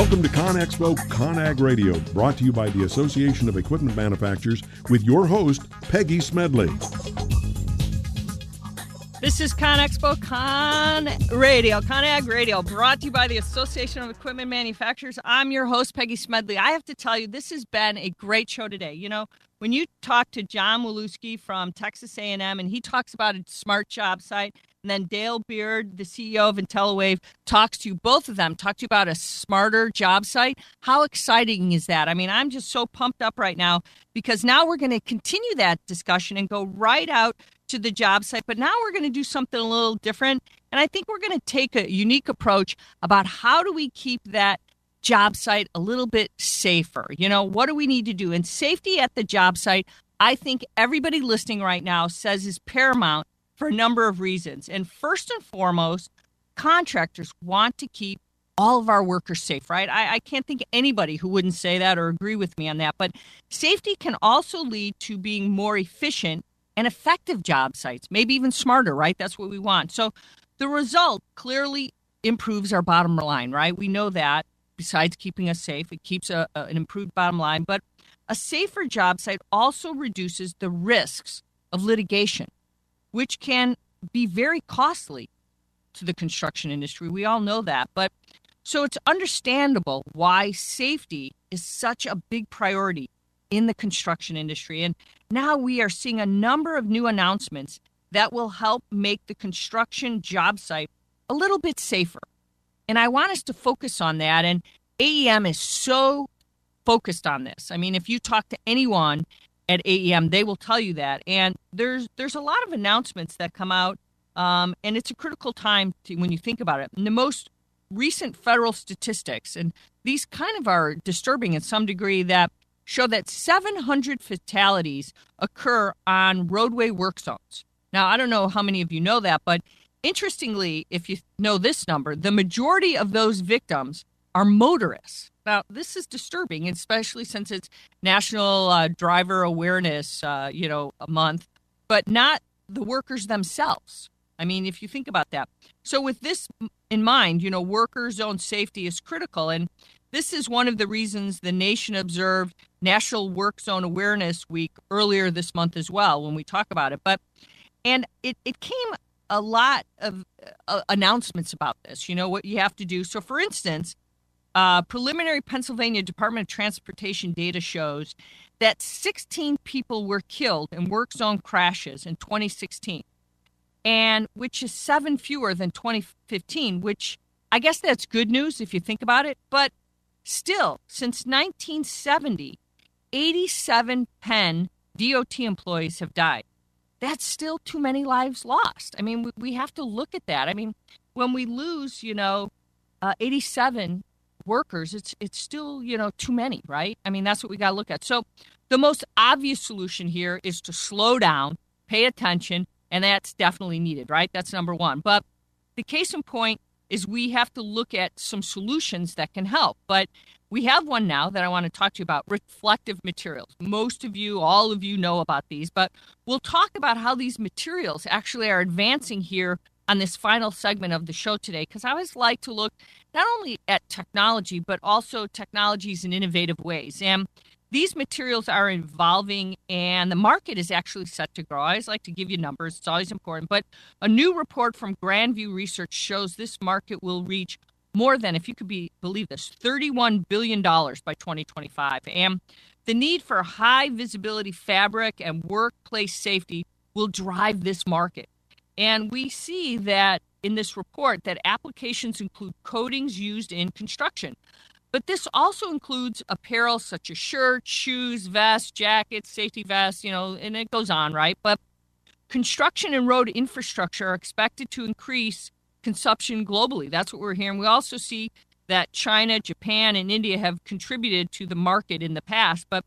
Welcome to ConExpo ConAg Radio, brought to you by the Association of Equipment Manufacturers with your host, Peggy Smedley. This is ConExpo Con Radio, ConAg Radio, brought to you by the Association of Equipment Manufacturers. I'm your host, Peggy Smedley. I have to tell you, this has been a great show today. You know, when you talk to John Woluski from Texas A&M, and he talks about a smart job site, and then Dale Beard, the CEO of IntelliWave, talks to you. Both of them talk to you about a smarter job site. How exciting is that? I mean, I'm just so pumped up right now because now we're going to continue that discussion and go right out to the job site. But now we're going to do something a little different. And I think we're going to take a unique approach about how do we keep that job site a little bit safer? You know, what do we need to do? And safety at the job site, I think everybody listening right now says is paramount for a number of reasons. And first and foremost, contractors want to keep all of our workers safe, right? I, I, can't think of anybody who wouldn't say that or agree with me on that. But safety can also lead to being more efficient and effective job sites, maybe even smarter, right? That's what we want. So the result clearly improves our bottom line, right? We know that besides keeping us safe, it keeps a, a, an improved bottom line. But a safer job site also reduces the risks of litigation which can be very costly to the construction industry. We all know that. But so it's understandable why safety is such a big priority in the construction industry. And now we are seeing a number of new announcements that will help make the construction job site a little bit safer. And I want us to focus on that. And AEM is so focused on this. I mean, if you talk to anyone at AEM, they will tell you that. And there's there's a lot of announcements that come out, um, and it's a critical time to, when you think about it. And the most recent federal statistics, and these kind of are disturbing in some degree, that show that 700 fatalities occur on roadway work zones. Now, I don't know how many of you know that, but interestingly, if you know this number, the majority of those victims are motorists. Now, this is disturbing, especially since it's National uh, Driver Awareness, uh, you know, a month, but not the workers themselves. I mean, if you think about that. So, with this in mind, you know, worker zone safety is critical. And this is one of the reasons the nation observed National Work Zone Awareness Week earlier this month as well, when we talk about it. But, and it, it came a lot of uh, announcements about this, you know, what you have to do. So, for instance, uh, preliminary Pennsylvania Department of Transportation data shows that 16 people were killed in work zone crashes in 2016, and which is seven fewer than 2015, which I guess that's good news if you think about it. But still, since 1970, 87 Penn DOT employees have died. That's still too many lives lost. I mean, we have to look at that. I mean, when we lose, you know, uh, 87 workers, it's it's still you know too many, right? I mean that's what we got to look at. So the most obvious solution here is to slow down, pay attention, and that's definitely needed, right? That's number one. But the case in point is we have to look at some solutions that can help. But we have one now that I want to talk to you about reflective materials. Most of you, all of you know about these, but we'll talk about how these materials actually are advancing here on this final segment of the show today because I always like to look not only at technology, but also technologies in innovative ways. And these materials are evolving and the market is actually set to grow. I always like to give you numbers, it's always important. But a new report from Grand View Research shows this market will reach more than, if you could be, believe this, $31 billion by 2025. And the need for high visibility fabric and workplace safety will drive this market. And we see that in this report that applications include coatings used in construction. But this also includes apparel such as shirts, shoes, vests, jackets, safety vests, you know, and it goes on, right? But construction and road infrastructure are expected to increase consumption globally. That's what we're hearing. We also see that China, Japan, and India have contributed to the market in the past. But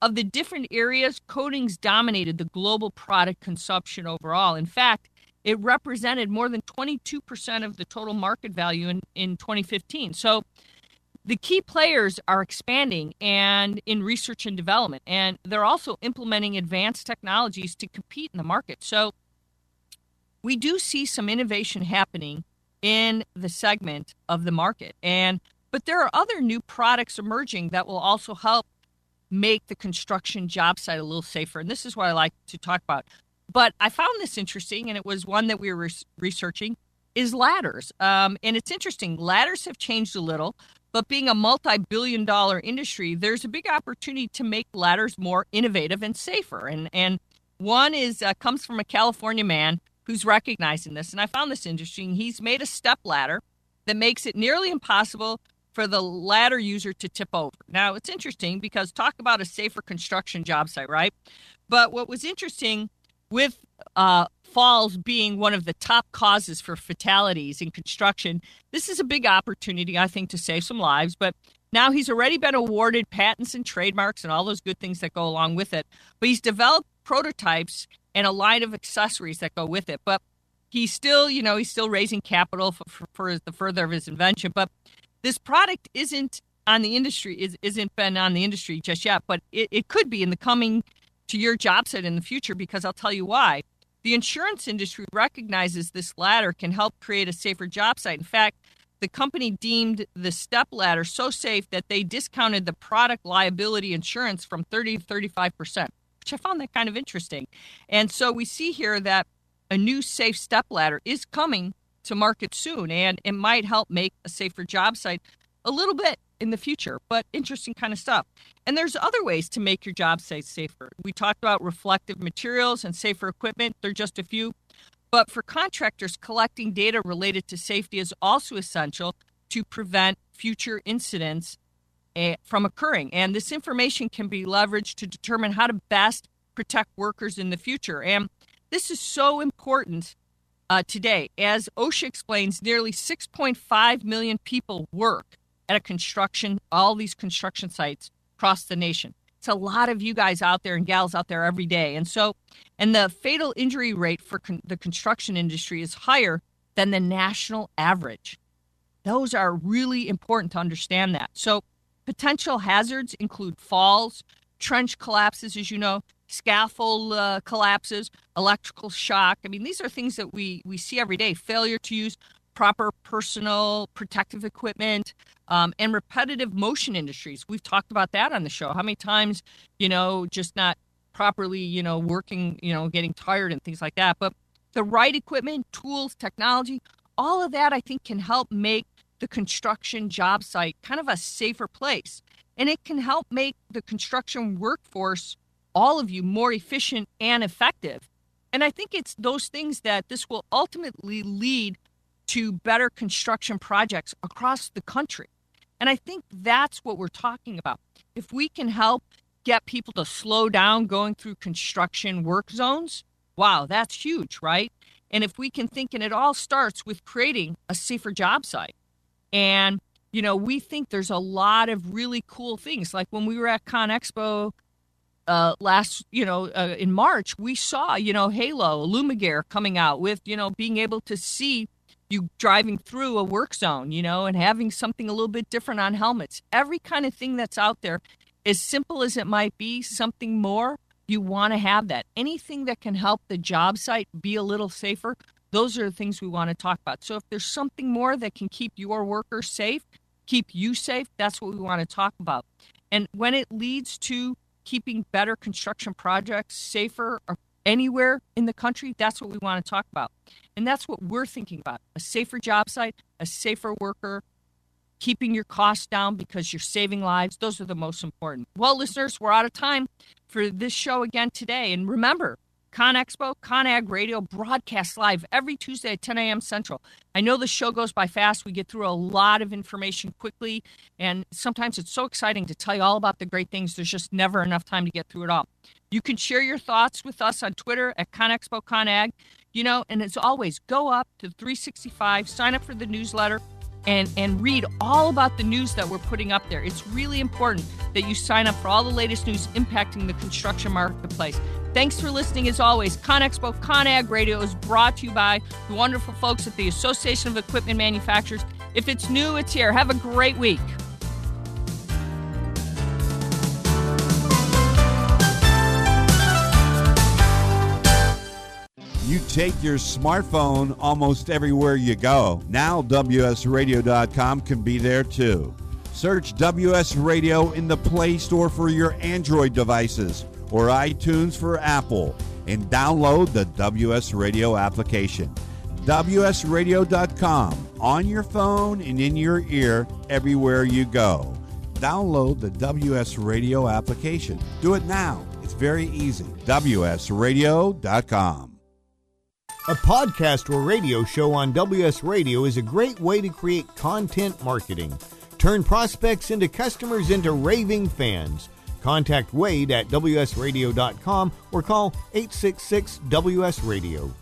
of the different areas, coatings dominated the global product consumption overall. In fact, it represented more than 22% of the total market value in, in 2015. So the key players are expanding and in research and development, and they're also implementing advanced technologies to compete in the market. So we do see some innovation happening in the segment of the market. And But there are other new products emerging that will also help make the construction job site a little safer. And this is what I like to talk about. But I found this interesting, and it was one that we were researching is ladders. Um, and it's interesting. Ladders have changed a little, but being a multi billion dollar industry, there's a big opportunity to make ladders more innovative and safer. And, and one is uh, comes from a California man who's recognizing this. And I found this interesting. He's made a step ladder that makes it nearly impossible for the ladder user to tip over. Now, it's interesting because talk about a safer construction job site, right? But what was interesting with uh, falls being one of the top causes for fatalities in construction, this is a big opportunity, I think, to save some lives. But now he's already been awarded patents and trademarks and all those good things that go along with it. But he's developed prototypes and a line of accessories that go with it. But he's still, you know, he's still raising capital for, for, for the further of his invention. But this product isn't on the industry, is, isn't been on the industry just yet, but it, it could be in the coming to your job site in the future because I'll tell you why. The insurance industry recognizes this ladder can help create a safer job site. In fact, the company deemed the step ladder so safe that they discounted the product liability insurance from 30 to 35 percent, which I found that kind of interesting. And so we see here that a new safe step ladder is coming to market soon, and it might help make a safer job site a little bit in the future, but interesting kind of stuff. And there's other ways to make your job site safer. We talked about reflective materials and safer equipment, they're just a few. But for contractors, collecting data related to safety is also essential to prevent future incidents eh, from occurring. And this information can be leveraged to determine how to best protect workers in the future. And this is so important uh, today. As OSHA explains, nearly 6.5 million people work at a construction, all these construction sites across the nation. It's a lot of you guys out there and gals out there every day. And so, and the fatal injury rate for con- the construction industry is higher than the national average. Those are really important to understand that. So, potential hazards include falls, trench collapses, as you know, scaffold uh, collapses, electrical shock. I mean, these are things that we, we see every day. Failure to use proper personal protective equipment, um, and repetitive motion industries. We've talked about that on the show. How many times, you know, just not properly, you know, working, you know, getting tired and things like that. But the right equipment, tools, technology, all of that I think can help make the construction job site kind of a safer place. And it can help make the construction workforce, all of you, more efficient and effective. And I think it's those things that this will ultimately lead to better construction projects across the country. And I think that's what we're talking about. If we can help get people to slow down going through construction work zones, wow, that's huge, right? And if we can think, and it all starts with creating a safer job site. And, you know, we think there's a lot of really cool things. Like when we were at ConExpo uh, last, you know, uh, in March, we saw, you know, Halo, Illumagear coming out with, you know, being able to see you driving through a work zone, you know, and having something a little bit different on helmets. Every kind of thing that's out there, as simple as it might be, something more, you want to have that. Anything that can help the job site be a little safer, those are the things we want to talk about. So if there's something more that can keep your workers safe, keep you safe, that's what we want to talk about. And when it leads to keeping better construction projects safer anywhere in the country, that's what we want to talk about. And that's what we're thinking about a safer job site, a safer worker, keeping your costs down because you're saving lives. Those are the most important. Well, listeners, we're out of time for this show again today. And remember, ConExpo, ConAg Radio broadcasts live every Tuesday at 10 a.m. Central. I know the show goes by fast. We get through a lot of information quickly, and sometimes it's so exciting to tell you all about the great things. There's just never enough time to get through it all. You can share your thoughts with us on Twitter at ConExpo ConAg. You know, and as always, go up to 365, sign up for the newsletter, and and read all about the news that we're putting up there. It's really important that you sign up for all the latest news impacting the construction marketplace. Thanks for listening as always. ConExpo ConAg Radio is brought to you by the wonderful folks at the Association of Equipment Manufacturers. If it's new, it's here. Have a great week. You take your smartphone almost everywhere you go. Now, WSRadio.com can be there too. Search WS Radio in the Play Store for your Android devices or iTunes for Apple and download the WS Radio application. WSRadio.com on your phone and in your ear everywhere you go. Download the WS Radio application. Do it now. It's very easy. WSRadio.com. A podcast or radio show on WS Radio is a great way to create content marketing. Turn prospects into customers into raving fans. Contact Wade at WSRadio.com or call 866 WS Radio.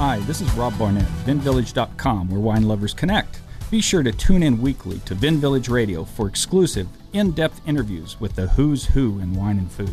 Hi, this is Rob Barnett, VinVillage.com, where wine lovers connect. Be sure to tune in weekly to Vin Village Radio for exclusive, in depth interviews with the who's who in wine and food.